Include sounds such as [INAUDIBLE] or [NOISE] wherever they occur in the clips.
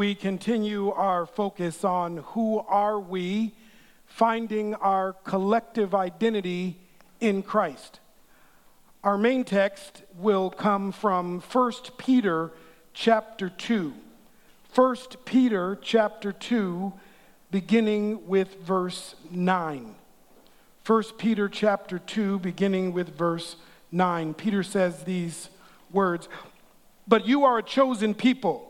we continue our focus on who are we, finding our collective identity in Christ. Our main text will come from 1 Peter chapter 2. 1 Peter chapter 2 beginning with verse 9. 1 Peter chapter 2 beginning with verse 9. Peter says these words, "But you are a chosen people,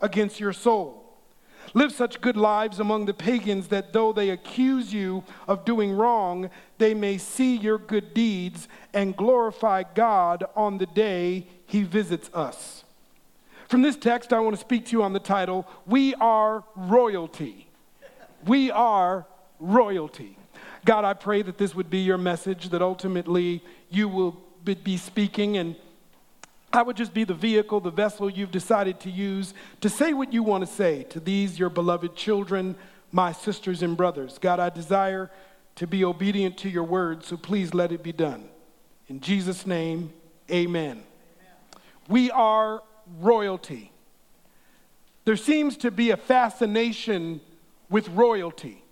against your soul. Live such good lives among the pagans that though they accuse you of doing wrong, they may see your good deeds and glorify God on the day he visits us. From this text, I want to speak to you on the title We Are Royalty. We are royalty. God, I pray that this would be your message, that ultimately you will be speaking and I would just be the vehicle, the vessel you've decided to use to say what you want to say to these, your beloved children, my sisters and brothers. God, I desire to be obedient to your word, so please let it be done. In Jesus' name, amen. amen. We are royalty. There seems to be a fascination with royalty.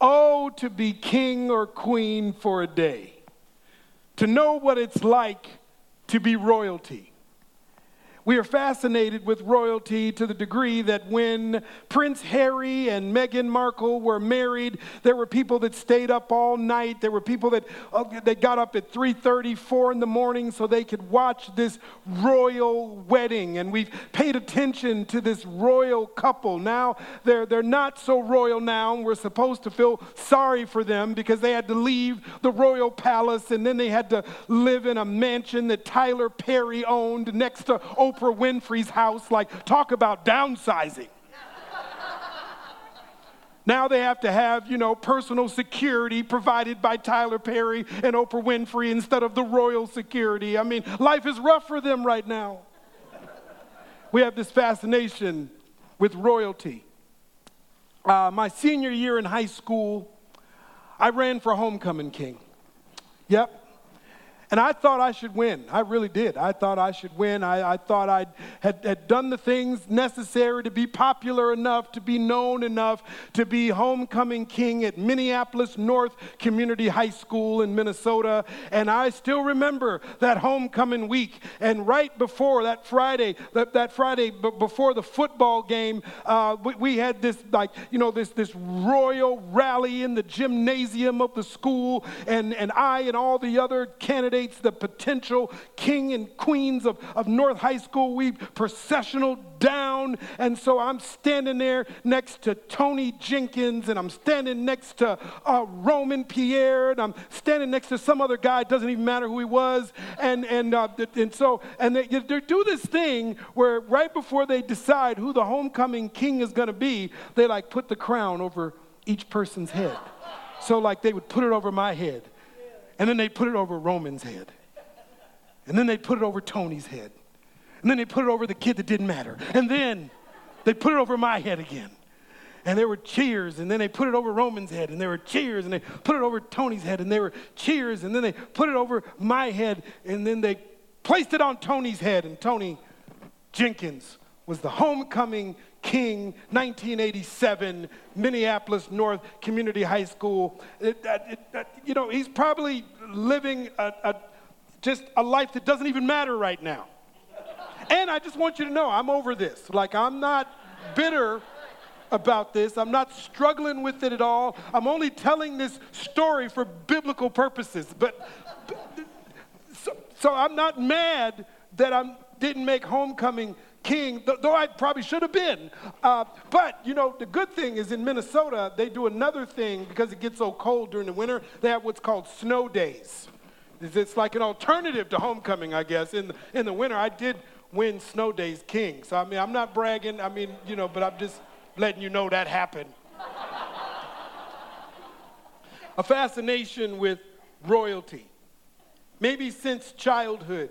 Oh, to be king or queen for a day, to know what it's like to be royalty. We are fascinated with royalty to the degree that when Prince Harry and Meghan Markle were married, there were people that stayed up all night. There were people that uh, they got up at 3:30, 4 in the morning so they could watch this royal wedding. And we've paid attention to this royal couple. Now they're they're not so royal now, and we're supposed to feel sorry for them because they had to leave the royal palace and then they had to live in a mansion that Tyler Perry owned next to Oprah Oprah Winfrey's house. Like, talk about downsizing. Now they have to have, you know, personal security provided by Tyler Perry and Oprah Winfrey instead of the royal security. I mean, life is rough for them right now. We have this fascination with royalty. Uh, my senior year in high school, I ran for homecoming king. Yep, and I thought I should win. I really did. I thought I should win. I, I thought I had, had done the things necessary to be popular enough, to be known enough, to be homecoming king at Minneapolis North Community High School in Minnesota. And I still remember that homecoming week. And right before that Friday, that, that Friday b- before the football game, uh, we, we had this, like, you know, this, this royal rally in the gymnasium of the school. And, and I and all the other candidates the potential king and queens of, of North High School. We processional down. And so I'm standing there next to Tony Jenkins, and I'm standing next to uh, Roman Pierre, and I'm standing next to some other guy. It doesn't even matter who he was. And, and, uh, and so, and they, they do this thing where right before they decide who the homecoming king is going to be, they like put the crown over each person's head. So, like, they would put it over my head and then they put it over Roman's head. And then they put it over Tony's head. And then they put it over the kid that didn't matter. And then they put it over my head again. And there were cheers, and then they put it over Roman's head, and there were cheers, and they put it over Tony's head, and there were cheers, and then they put it over my head, and then they placed it on Tony's head, and Tony Jenkins was the homecoming King, 1987, Minneapolis North Community High School. It, it, it, you know, he's probably living a, a, just a life that doesn't even matter right now. And I just want you to know, I'm over this. Like, I'm not bitter about this. I'm not struggling with it at all. I'm only telling this story for biblical purposes. But, so, so I'm not mad that I didn't make homecoming king, though I probably should have been. Uh, but, you know, the good thing is in Minnesota, they do another thing because it gets so cold during the winter. They have what's called snow days. It's like an alternative to homecoming, I guess. In in the winter, I did win snow days king. So, I mean, I'm not bragging, I mean, you know, but I'm just letting you know that happened. a fascination with royalty. Maybe since childhood.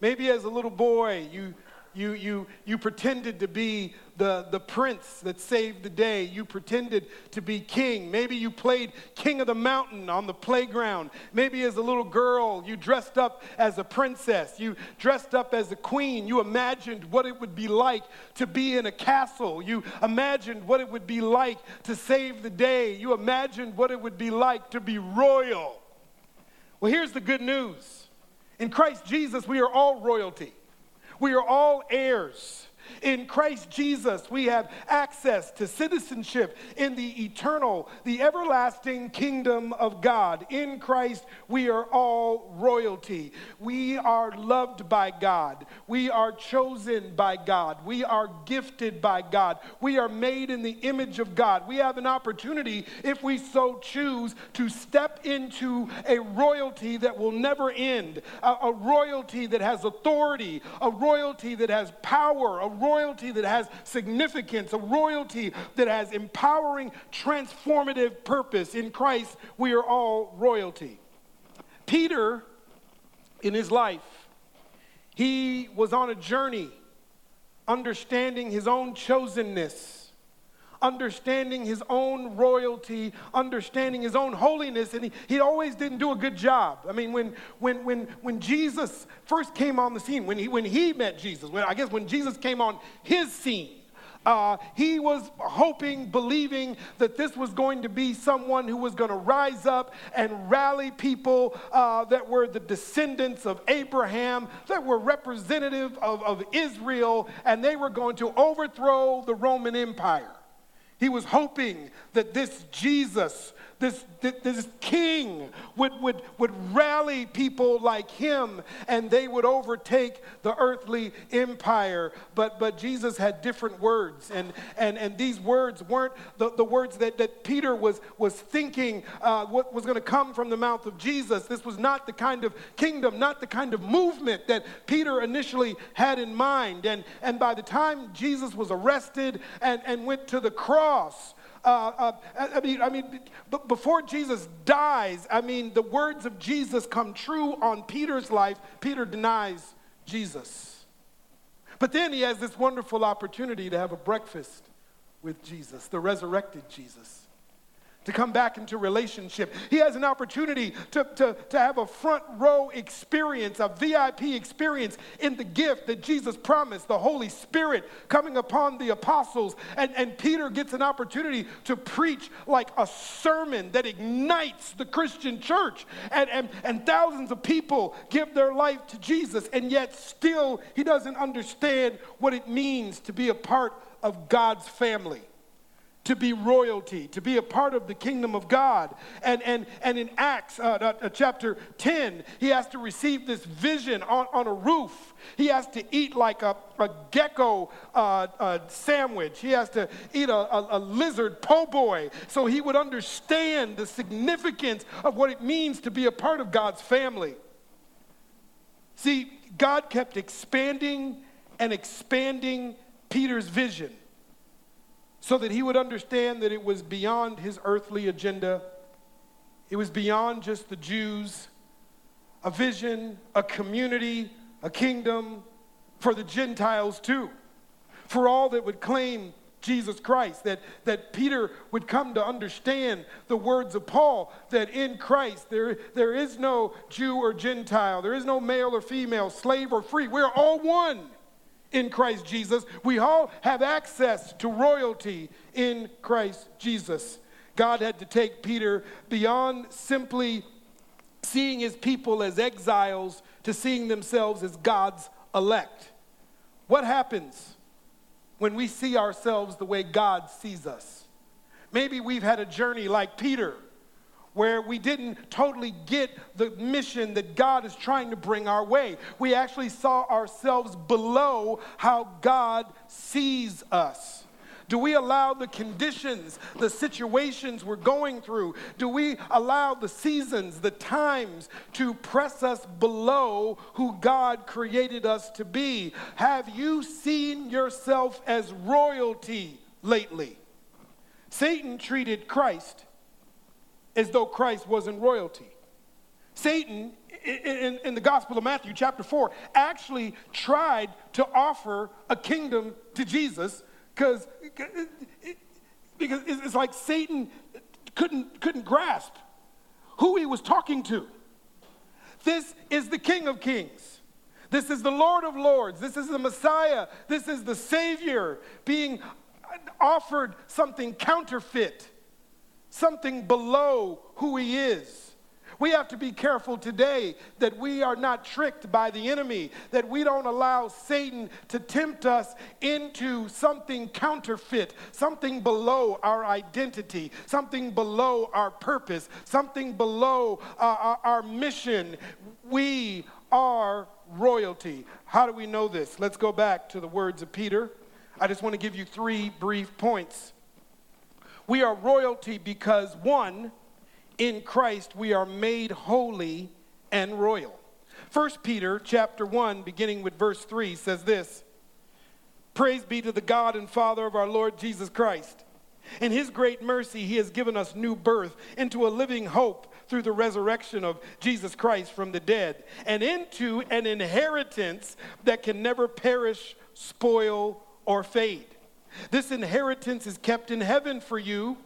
Maybe as a little boy, you you, you, you pretended to be the, the prince that saved the day. You pretended to be king. Maybe you played king of the mountain on the playground. Maybe as a little girl, you dressed up as a princess. You dressed up as a queen. You imagined what it would be like to be in a castle. You imagined what it would be like to save the day. You imagined what it would be like to be royal. Well, here's the good news in Christ Jesus, we are all royalty. We are all heirs. In Christ Jesus, we have access to citizenship in the eternal, the everlasting kingdom of God. In Christ, we are all royalty. We are loved by God. We are chosen by God. We are gifted by God. We are made in the image of God. We have an opportunity, if we so choose, to step into a royalty that will never end, a, a royalty that has authority, a royalty that has power, a royalty that has significance, a royalty that has empowering, transformative purpose. In Christ, we are all royalty. Peter, in his life, he was on a journey understanding his own chosenness understanding his own royalty, understanding his own holiness, and he, he always didn't do a good job. I mean, when, when, when, when Jesus first came on the scene, when he, when he met Jesus, when, I guess when Jesus came on his scene, uh, he was hoping, believing that this was going to be someone who was going to rise up and rally people uh, that were the descendants of Abraham, that were representative of, of Israel, and they were going to overthrow the Roman Empire. He was hoping that this Jesus this, this king would, would, would rally people like him and they would overtake the earthly empire. But, but Jesus had different words, and, and, and these words weren't the, the words that, that Peter was, was thinking uh, what was going to come from the mouth of Jesus. This was not the kind of kingdom, not the kind of movement that Peter initially had in mind. And, and by the time Jesus was arrested and, and went to the cross, uh, uh, I mean, I mean, before Jesus dies, I mean, the words of Jesus come true on Peter's life. Peter denies Jesus. But then he has this wonderful opportunity to have a breakfast with Jesus, the resurrected Jesus to come back into relationship. He has an opportunity to, to, to have a front row experience, a VIP experience in the gift that Jesus promised, the Holy Spirit coming upon the apostles. And, and Peter gets an opportunity to preach like a sermon that ignites the Christian church. And, and, and thousands of people give their life to Jesus, and yet still he doesn't understand what it means to be a part of God's family to be royalty, to be a part of the kingdom of God. And, and, and in Acts uh, uh, chapter 10, he has to receive this vision on, on a roof. He has to eat like a, a gecko uh, uh sandwich. He has to eat a, a, a lizard po' boy so he would understand the significance of what it means to be a part of God's family. See, God kept expanding and expanding Peter's vision so that he would understand that it was beyond his earthly agenda. It was beyond just the Jews, a vision, a community, a kingdom for the Gentiles too, for all that would claim Jesus Christ, that, that Peter would come to understand the words of Paul that in Christ there, there is no Jew or Gentile, there is no male or female, slave or free. We're all one in Christ Jesus. We all have access to royalty in Christ Jesus. God had to take Peter beyond simply seeing his people as exiles to seeing themselves as God's elect. What happens when we see ourselves the way God sees us? Maybe we've had a journey like Peter where we didn't totally get the mission that God is trying to bring our way. We actually saw ourselves below how God sees us. Do we allow the conditions, the situations we're going through, do we allow the seasons, the times to press us below who God created us to be? Have you seen yourself as royalty lately? Satan treated Christ as though Christ wasn't royalty. Satan, in, in, the Gospel of Matthew, chapter 4, actually tried to offer a kingdom to Jesus because because it's like Satan couldn't, couldn't grasp who he was talking to. This is the King of Kings. This is the Lord of Lords. This is the Messiah. This is the Savior being offered something counterfeit, something below who he is. We have to be careful today that we are not tricked by the enemy, that we don't allow Satan to tempt us into something counterfeit, something below our identity, something below our purpose, something below uh, our, our mission. We are royalty. How do we know this? Let's go back to the words of Peter. I just want to give you three brief points. We are royalty because, one, in Christ we are made holy and royal. 1 Peter chapter 1 beginning with verse 3 says this Praise be to the God and Father of our Lord Jesus Christ. In his great mercy he has given us new birth into a living hope through the resurrection of Jesus Christ from the dead and into an inheritance that can never perish, spoil or fade. This inheritance is kept in heaven for you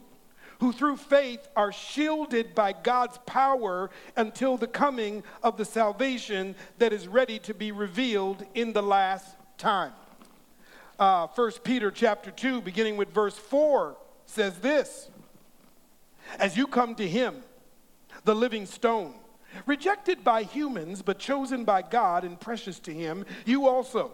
who through faith are shielded by God's power until the coming of the salvation that is ready to be revealed in the last time. Uh, 1 Peter chapter 2, beginning with verse 4, says this As you come to him, the living stone, rejected by humans, but chosen by God and precious to him, you also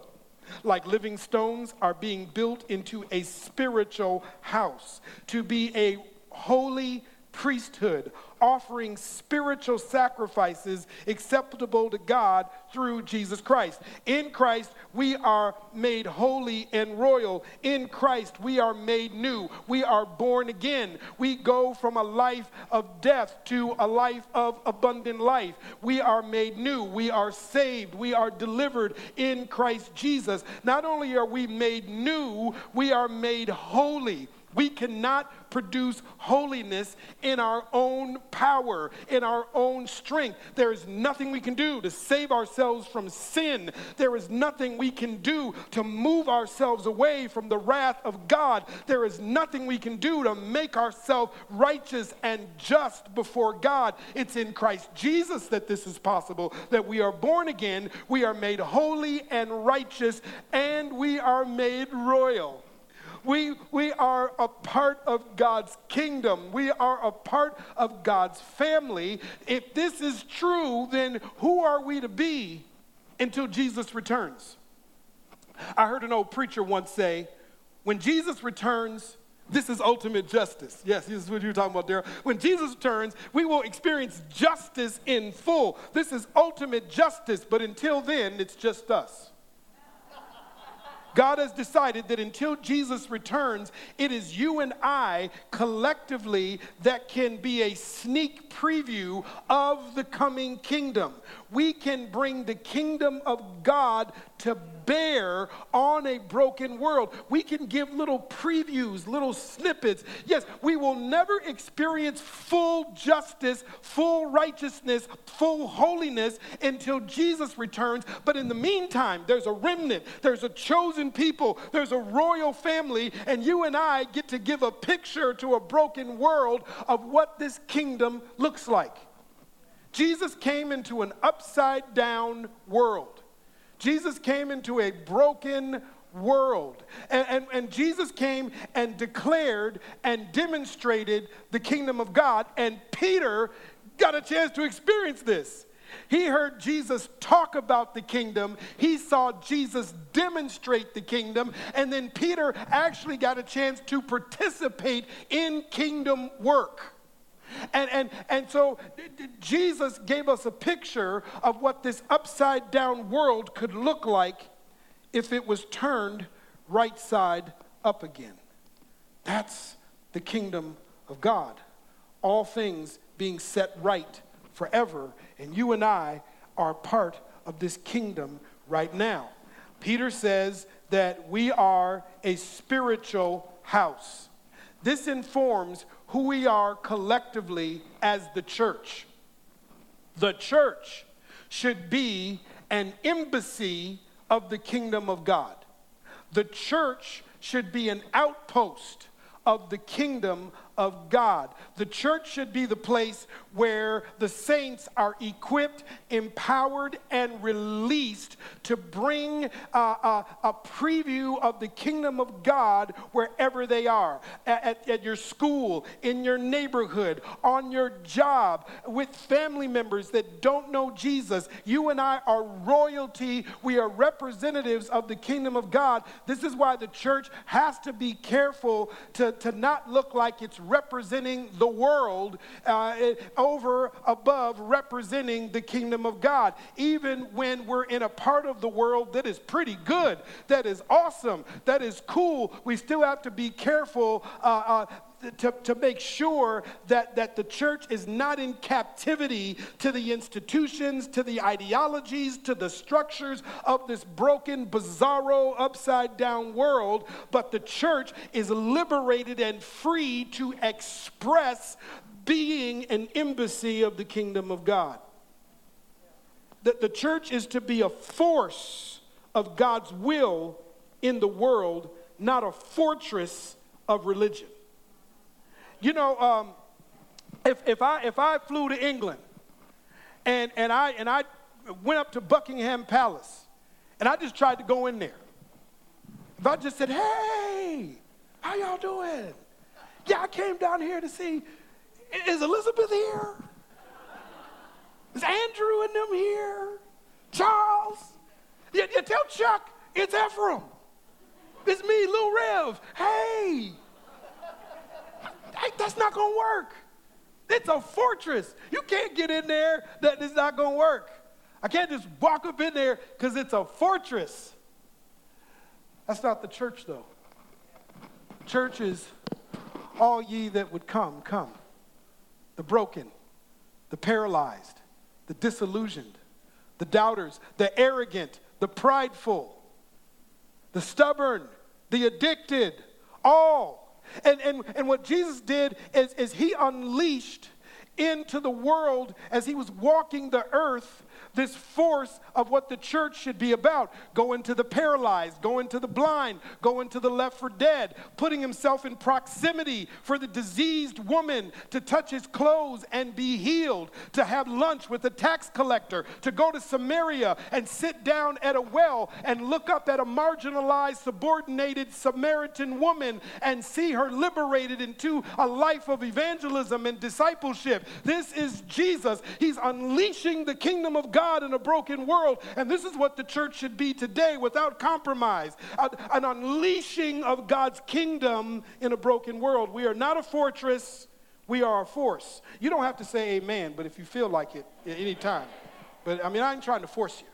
like living stones, are being built into a spiritual house. To be a holy priesthood, offering spiritual sacrifices acceptable to God through Jesus Christ. In Christ, we are made holy and royal. In Christ, we are made new. We are born again. We go from a life of death to a life of abundant life. We are made new. We are saved. We are delivered in Christ Jesus. Not only are we made new, we are made holy. We cannot produce holiness in our own power, in our own strength. There is nothing we can do to save ourselves from sin. There is nothing we can do to move ourselves away from the wrath of God. There is nothing we can do to make ourselves righteous and just before God. It's in Christ Jesus that this is possible, that we are born again, we are made holy and righteous, and we are made royal. We, we are a part of God's kingdom. We are a part of God's family. If this is true, then who are we to be until Jesus returns? I heard an old preacher once say, when Jesus returns, this is ultimate justice. Yes, this is what you're talking about there. When Jesus returns, we will experience justice in full. This is ultimate justice, but until then, it's just us. God has decided that until Jesus returns, it is you and I collectively that can be a sneak preview of the coming kingdom. We can bring the kingdom of God to bear on a broken world. We can give little previews, little snippets. Yes, we will never experience full justice, full righteousness, full holiness until Jesus returns. But in the meantime, there's a remnant, there's a chosen people, there's a royal family, and you and I get to give a picture to a broken world of what this kingdom looks like. Jesus came into an upside down world. Jesus came into a broken world. And, and, and, Jesus came and declared and demonstrated the kingdom of God. And Peter got a chance to experience this. He heard Jesus talk about the kingdom. He saw Jesus demonstrate the kingdom. And then Peter actually got a chance to participate in kingdom work. And, and, and so Jesus gave us a picture of what this upside down world could look like if it was turned right side up again. That's the kingdom of God. All things being set right forever. And you and I are part of this kingdom right now. Peter says that we are a spiritual house. This informs who we are collectively as the church. The church should be an embassy of the kingdom of God. The church should be an outpost of the kingdom of God. The church should be the place where the saints are equipped, empowered, and released to bring uh, uh, a preview of the kingdom of God wherever they are at, at your school, in your neighborhood, on your job, with family members that don't know Jesus. You and I are royalty, we are representatives of the kingdom of God. This is why the church has to be careful to, to not look like it's representing the world uh, over above representing the kingdom of God. Even when we're in a part of the world that is pretty good, that is awesome, that is cool, we still have to be careful. Uh, uh, to, to make sure that, that the church is not in captivity to the institutions, to the ideologies, to the structures of this broken, bizarro, upside down world, but the church is liberated and free to express being an embassy of the kingdom of God. That the church is to be a force of God's will in the world, not a fortress of religion. You know, um, if, if, I, if I flew to England and, and, I, and I went up to Buckingham Palace and I just tried to go in there, if I just said, hey, how y'all doing? Yeah, I came down here to see, is Elizabeth here? Is Andrew and them here? Charles? Yeah, yeah tell Chuck it's Efrem. It's me, Lil Rev. Hey, that's not going to work. It's a fortress. You can't get in there that is not going to work. I can't just walk up in there because it's a fortress. That's not the church, though. Church is all ye that would come, come. The broken, the paralyzed, the disillusioned, the doubters, the arrogant, the prideful, the stubborn, the addicted, all and, and, and what Jesus did is, is he unleashed into the world as he was walking the earth this force of what the church should be about going to the paralyzed, going to the blind, going to the left for dead, putting himself in proximity for the diseased woman to touch his clothes and be healed, to have lunch with a tax collector, to go to Samaria and sit down at a well and look up at a marginalized, subordinated Samaritan woman and see her liberated into a life of evangelism and discipleship. This is Jesus. He's unleashing the kingdom of God in a broken world. And this is what the church should be today without compromise an unleashing of God's kingdom in a broken world. We are not a fortress, we are a force. You don't have to say amen, but if you feel like it at any time. But I mean, I ain't trying to force you.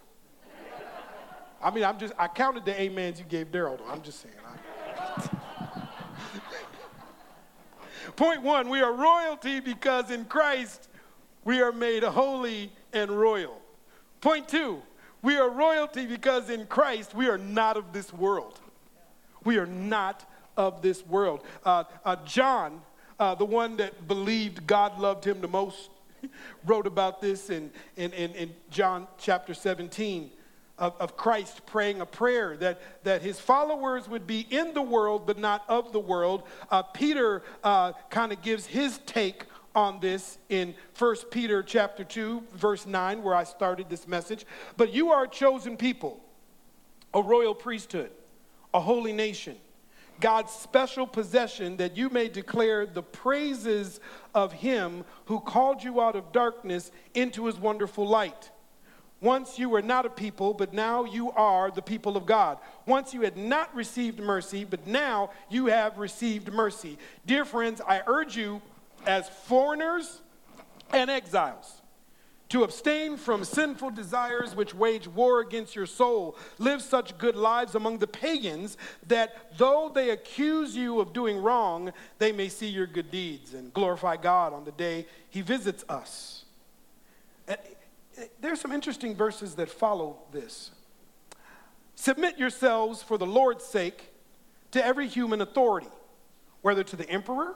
I mean, I'm just, I counted the amens you gave Daryl, I'm just saying. [LAUGHS] Point one, we are royalty because in Christ we are made holy and royal. Point two, we are royalty because in Christ we are not of this world. We are not of this world. Uh, uh, John, uh, the one that believed God loved him the most, [LAUGHS] wrote about this in, in, in, in John chapter 17 of, of, Christ praying a prayer that, that his followers would be in the world but not of the world. Uh, Peter uh, kind of gives his take on this in 1 Peter chapter 2 verse 9 where I started this message. But you are a chosen people, a royal priesthood, a holy nation, God's special possession that you may declare the praises of him who called you out of darkness into his wonderful light. Once you were not a people, but now you are the people of God. Once you had not received mercy, but now you have received mercy. Dear friends, I urge you as foreigners and exiles to abstain from sinful desires which wage war against your soul. Live such good lives among the pagans that though they accuse you of doing wrong, they may see your good deeds and glorify God on the day he visits us. Eh, there's some interesting verses that follow this. Submit yourselves for the Lord's sake to every human authority, whether to the emperor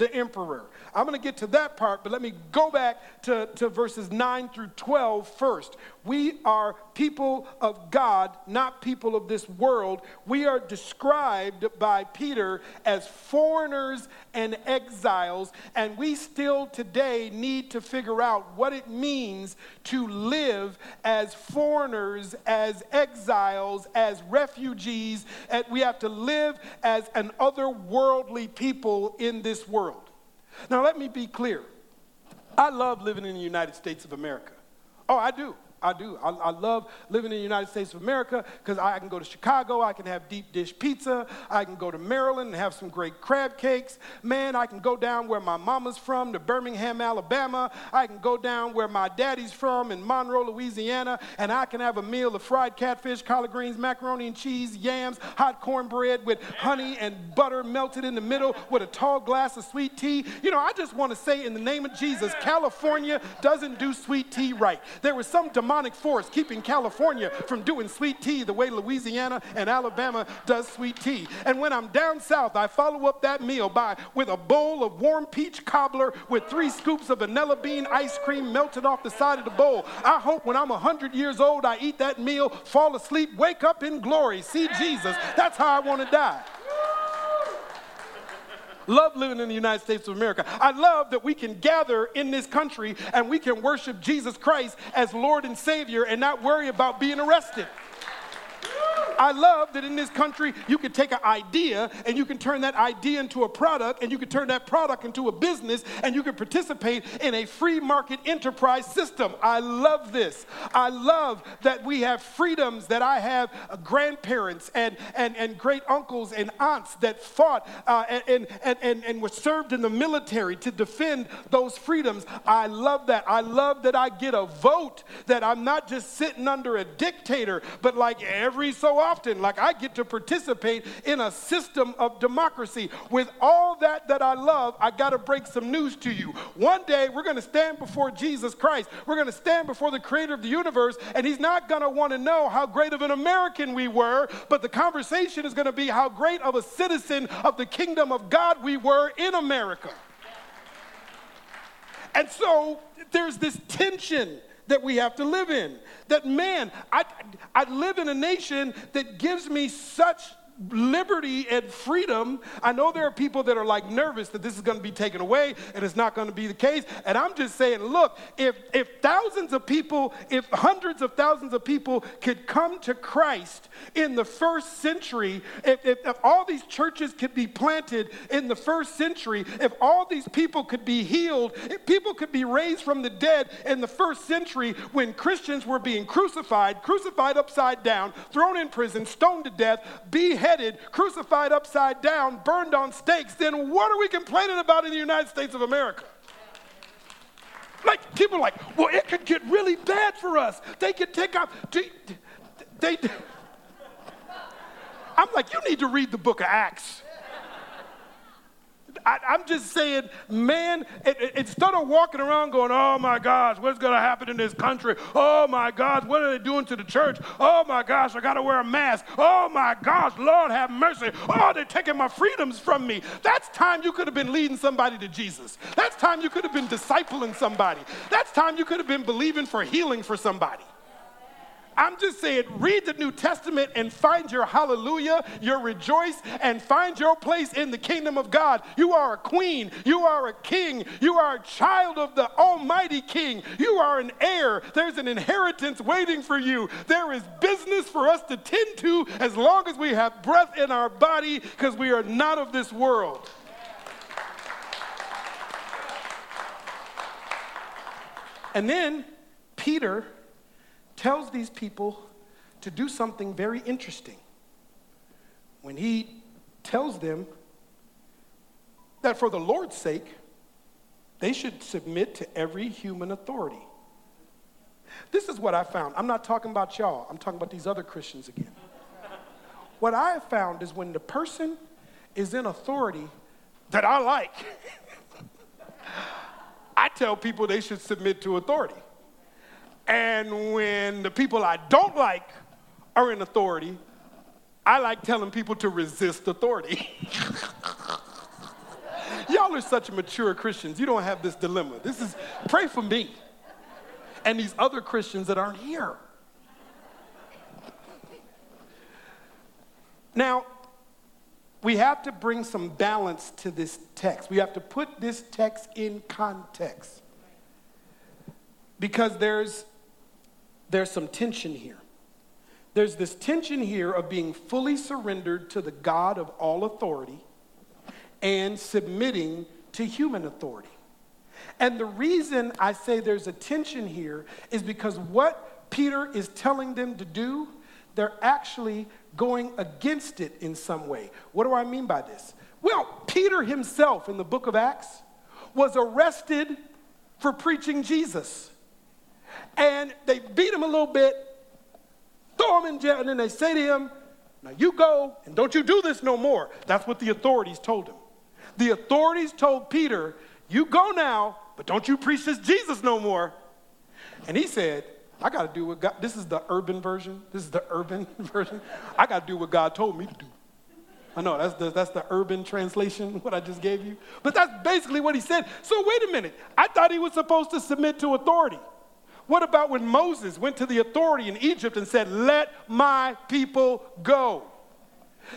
the emperor. I'm going to get to that part, but let me go back to, to verses 9 through 12 first. We are people of God, not people of this world. We are described by Peter as foreigners and exiles, and we still today need to figure out what it means to live as foreigners, as exiles, as refugees. And we have to live as an otherworldly people in this world. Now, let me be clear. I love living in the United States of America. Oh, I do. I do. I, I, love living in the United States of America because I can go to Chicago, I can have deep dish pizza, I can go to Maryland and have some great crab cakes. Man, I can go down where my mama's from to Birmingham, Alabama. I can go down where my daddy's from in Monroe, Louisiana, and I can have a meal of fried catfish, collard greens, macaroni and cheese, yams, hot cornbread with honey and butter melted in the middle with a tall glass of sweet tea. You know, I just want to say in the name of Jesus, California doesn't do sweet tea right. There was some demonic force keeping California from doing sweet tea the way Louisiana and Alabama does sweet tea. And when I'm down south, I follow up that meal by with a bowl of warm peach cobbler with three scoops of vanilla bean ice cream melted off the side of the bowl. I hope when I'm 100 years old, I eat that meal, fall asleep, wake up in glory, see Jesus. That's how I want to die. Love living in the United States of America. I love that we can gather in this country and we can worship Jesus Christ as Lord and Savior and not worry about being arrested. I love that in this country you can take an idea and you can turn that idea into a product and you can turn that product into a business and you can participate in a free market enterprise system. I love this. I love that we have freedoms, that I have grandparents and, and, and great uncles and aunts that fought uh, and, and, and, and were served in the military to defend those freedoms. I love that. I love that I get a vote, that I'm not just sitting under a dictator, but like every so often often like I get to participate in a system of democracy. With all that that I love, I got to break some news to you. One day we're going to stand before Jesus Christ. We're going to stand before the creator of the universe and he's not going to want to know how great of an American we were, but the conversation is going to be how great of a citizen of the kingdom of God we were in America. And so there's this tension that we have to live in. That man, I, I live in a nation that gives me such liberty and freedom. I know there are people that are like nervous that this is going to be taken away and it's not going to be the case. And I'm just saying, look, if if thousands of people, if hundreds of thousands of people could come to Christ in the first century, if, if, if all these churches could be planted in the first century, if all these people could be healed, if people could be raised from the dead in the first century when Christians were being crucified, crucified upside down, thrown in prison, stoned to death, beheaded beheaded, crucified upside down, burned on stakes, then what are we complaining about in the United States of America? Like, people are like, well, it could get really bad for us. They could take out, they, they, I'm like, you need to read the book of Acts. I, am just saying, man, it, it, instead of walking around going, oh my gosh, what's going to happen in this country? Oh my gosh, what are they doing to the church? Oh my gosh, I got to wear a mask. Oh my gosh, Lord have mercy. Oh, they're taking my freedoms from me. That's time you could have been leading somebody to Jesus. That's time you could have been discipling somebody. That's time you could have been believing for healing for somebody. I'm just saying, read the New Testament and find your hallelujah, your rejoice, and find your place in the kingdom of God. You are a queen, you are a king, you are a child of the Almighty King, you are an heir. There's an inheritance waiting for you. There is business for us to tend to as long as we have breath in our body because we are not of this world. And then Peter tells these people to do something very interesting. When he tells them that for the Lord's sake, they should submit to every human authority. This is what I found. I'm not talking about y'all, I'm talking about these other Christians again. what I have found is when the person is in authority that I like, [LAUGHS] I tell people they should submit to authority. And when the people I don't like are in authority, I like telling people to resist authority. [LAUGHS] Y'all are such mature Christians. You don't have this dilemma. This is, pray for me and these other Christians that aren't here. Now, we have to bring some balance to this text. We have to put this text in context because there's, there's some tension here. There's this tension here of being fully surrendered to the God of all authority and submitting to human authority. And the reason I say there's a tension here is because what Peter is telling them to do, they're actually going against it in some way. What do I mean by this? Well, Peter himself in the book of Acts was arrested for preaching Jesus. And they beat him a little bit, throw him in jail, and then they say to him, Now you go and don't you do this no more. That's what the authorities told him. The authorities told Peter, You go now, but don't you preach this Jesus no more. And he said, I got to do what God, this is the urban version. This is the urban [LAUGHS] version. I got to do what God told me to do. I know that's the, that's the urban translation, [LAUGHS] what I just gave you. But that's basically what he said. So wait a minute. I thought he was supposed to submit to authority. What about when Moses went to the authority in Egypt and said, Let my people go?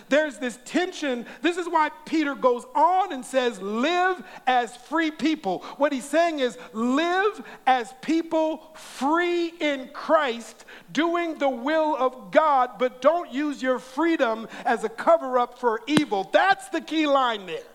There's this tension. This is why Peter goes on and says, Live as free people. What he's saying is, Live as people free in Christ, doing the will of God, but don't use your freedom as a cover up for evil. That's the key line there.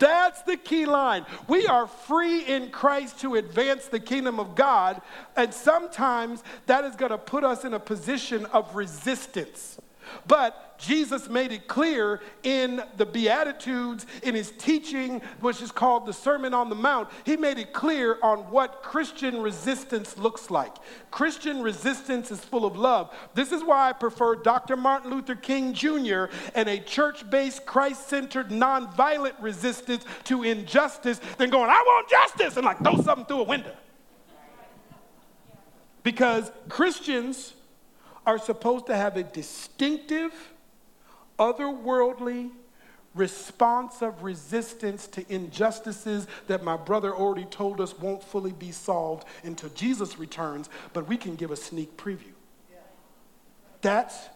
That's the key line. We are free in Christ to advance the kingdom of God, and sometimes that is going to put us in a position of resistance. But Jesus made it clear in the Beatitudes, in his teaching, which is called the Sermon on the Mount, he made it clear on what Christian resistance looks like. Christian resistance is full of love. This is why I prefer Dr. Martin Luther King Jr. and a church based, Christ centered, nonviolent resistance to injustice than going, I want justice, and like throw something through a window. Because Christians are supposed to have a distinctive, otherworldly response of resistance to injustices that my brother already told us won't fully be solved until Jesus returns, but we can give a sneak preview. That's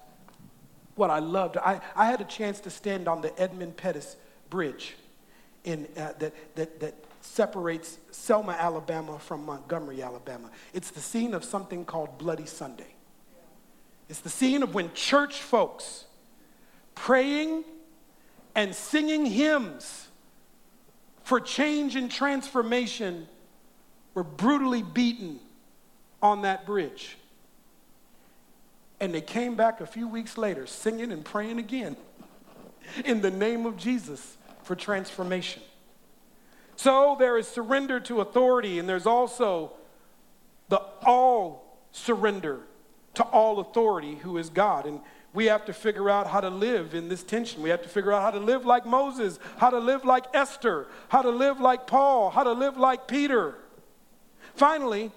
what I loved. I, I had a chance to stand on the Edmund Pettus Bridge in, uh, that, that, that separates Selma, Alabama from Montgomery, Alabama. It's the scene of something called Bloody Sunday. It's the scene of when church folks praying and singing hymns for change and transformation were brutally beaten on that bridge. And they came back a few weeks later singing and praying again [LAUGHS] in the name of Jesus for transformation. So there is surrender to authority, and there's also the all surrender to all authority who is God. And we have to figure out how to live in this tension. We have to figure out how to live like Moses, how to live like Esther, how to live like Paul, how to live like Peter. Finally,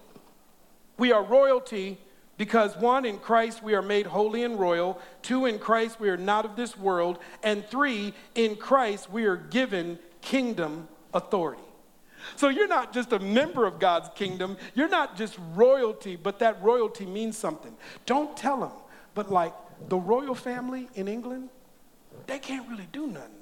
we are royalty because one, in Christ we are made holy and royal. Two, in Christ we are not of this world. And three, in Christ we are given kingdom authority. So you're not just a member of God's kingdom, you're not just royalty, but that royalty means something. Don't tell them, but like the royal family in England, they can't really do nothing.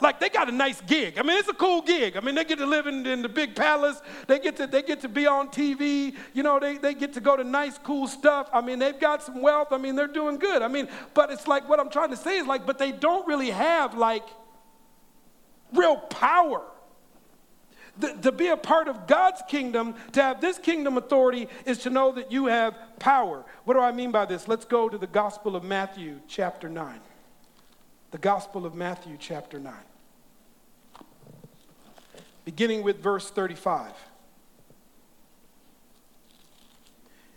Like they got a nice gig. I mean, it's a cool gig. I mean, they get to live in, in, the big palace. They get to they get to be on TV. You know, they, they get to go to nice, cool stuff. I mean, they've got some wealth. I mean, they're doing good. I mean, but it's like what I'm trying to say is like, but they don't really have like real power. To be a part of God's kingdom, to have this kingdom authority, is to know that you have power. What do I mean by this? Let's go to the Gospel of Matthew, chapter 9. The Gospel of Matthew, chapter 9. Beginning with verse 35.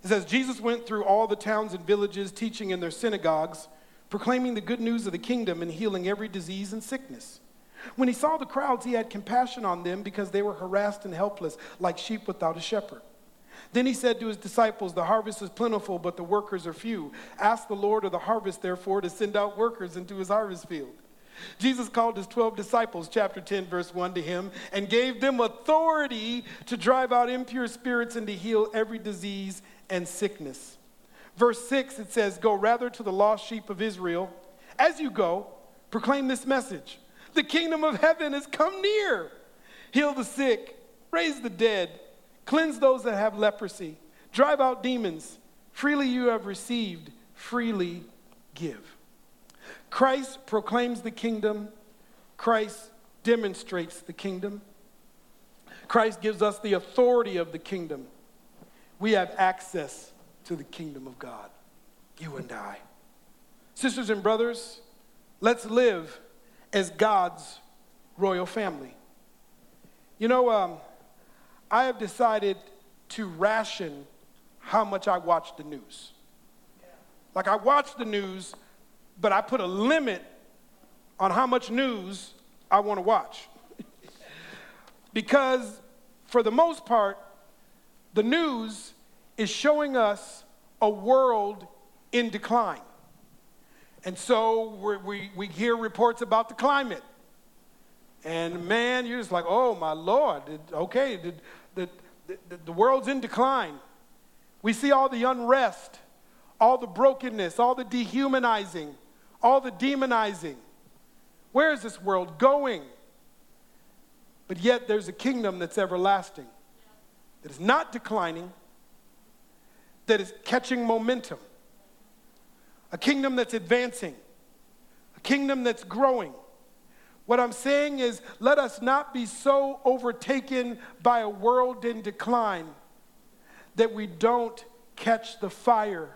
It says, Jesus went through all the towns and villages, teaching in their synagogues, proclaiming the good news of the kingdom, and healing every disease and sickness. When he saw the crowds, he had compassion on them because they were harassed and helpless, like sheep without a shepherd. Then he said to his disciples, The harvest is plentiful, but the workers are few. Ask the Lord of the harvest, therefore, to send out workers into his harvest field. Jesus called his 12 disciples, chapter 10, verse 1, to him and gave them authority to drive out impure spirits and to heal every disease and sickness. Verse 6, it says, Go rather to the lost sheep of Israel. As you go, proclaim this message the kingdom of heaven has come near. Heal the sick, raise the dead, cleanse those that have leprosy, drive out demons. Freely you have received, freely give. Christ proclaims the kingdom, Christ demonstrates the kingdom. Christ gives us the authority of the kingdom. We have access to the kingdom of God, you and I. Sisters and brothers, let's live as God's royal family. You know, um, I have decided to ration how much I watch the news. Like, I watch the news, but I put a limit on how much news I want to watch. [LAUGHS] because, for the most part, the news is showing us a world in decline. And so we, we hear reports about the climate. And man, you're just like, oh my Lord, okay, the, the, the, the world's in decline. We see all the unrest, all the brokenness, all the dehumanizing, all the demonizing. Where is this world going? But yet there's a kingdom that's everlasting, that is not declining, that is catching momentum a kingdom that's advancing, a kingdom that's growing. What I'm saying is, let us not be so overtaken by a world in decline that we don't catch the fire,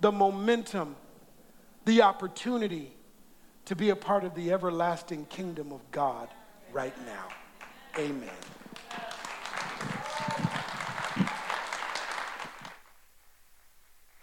the momentum, the opportunity to be a part of the everlasting kingdom of God right now. Amen.